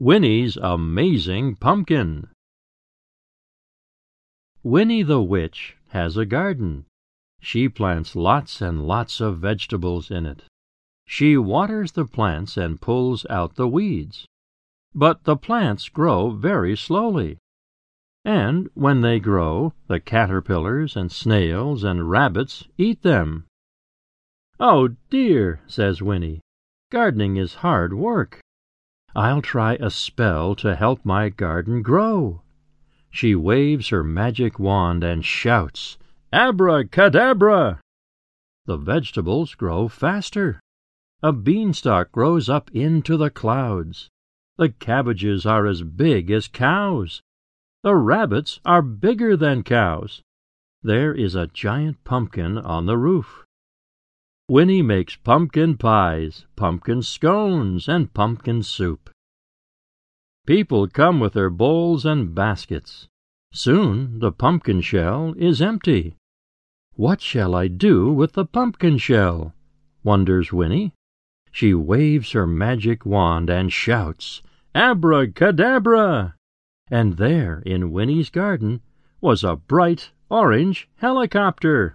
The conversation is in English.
WINNIE'S AMAZING PUMPKIN Winnie the Witch has a garden. She plants lots and lots of vegetables in it. She waters the plants and pulls out the weeds. But the plants grow very slowly. And when they grow the caterpillars and snails and rabbits eat them. "Oh, dear!" says Winnie. "Gardening is hard work. I'll try a spell to help my garden grow." She waves her magic wand and shouts, "Abracadabra!" The vegetables grow faster. A beanstalk grows up into the clouds. The cabbages are as big as cows. The rabbits are bigger than cows. There is a giant pumpkin on the roof. Winnie makes pumpkin pies, pumpkin scones, and pumpkin soup. People come with their bowls and baskets. Soon the pumpkin shell is empty. "What shall I do with the pumpkin shell?" wonders Winnie. She waves her magic wand and shouts, "Abracadabra!" And there in Winnie's garden was a bright orange helicopter.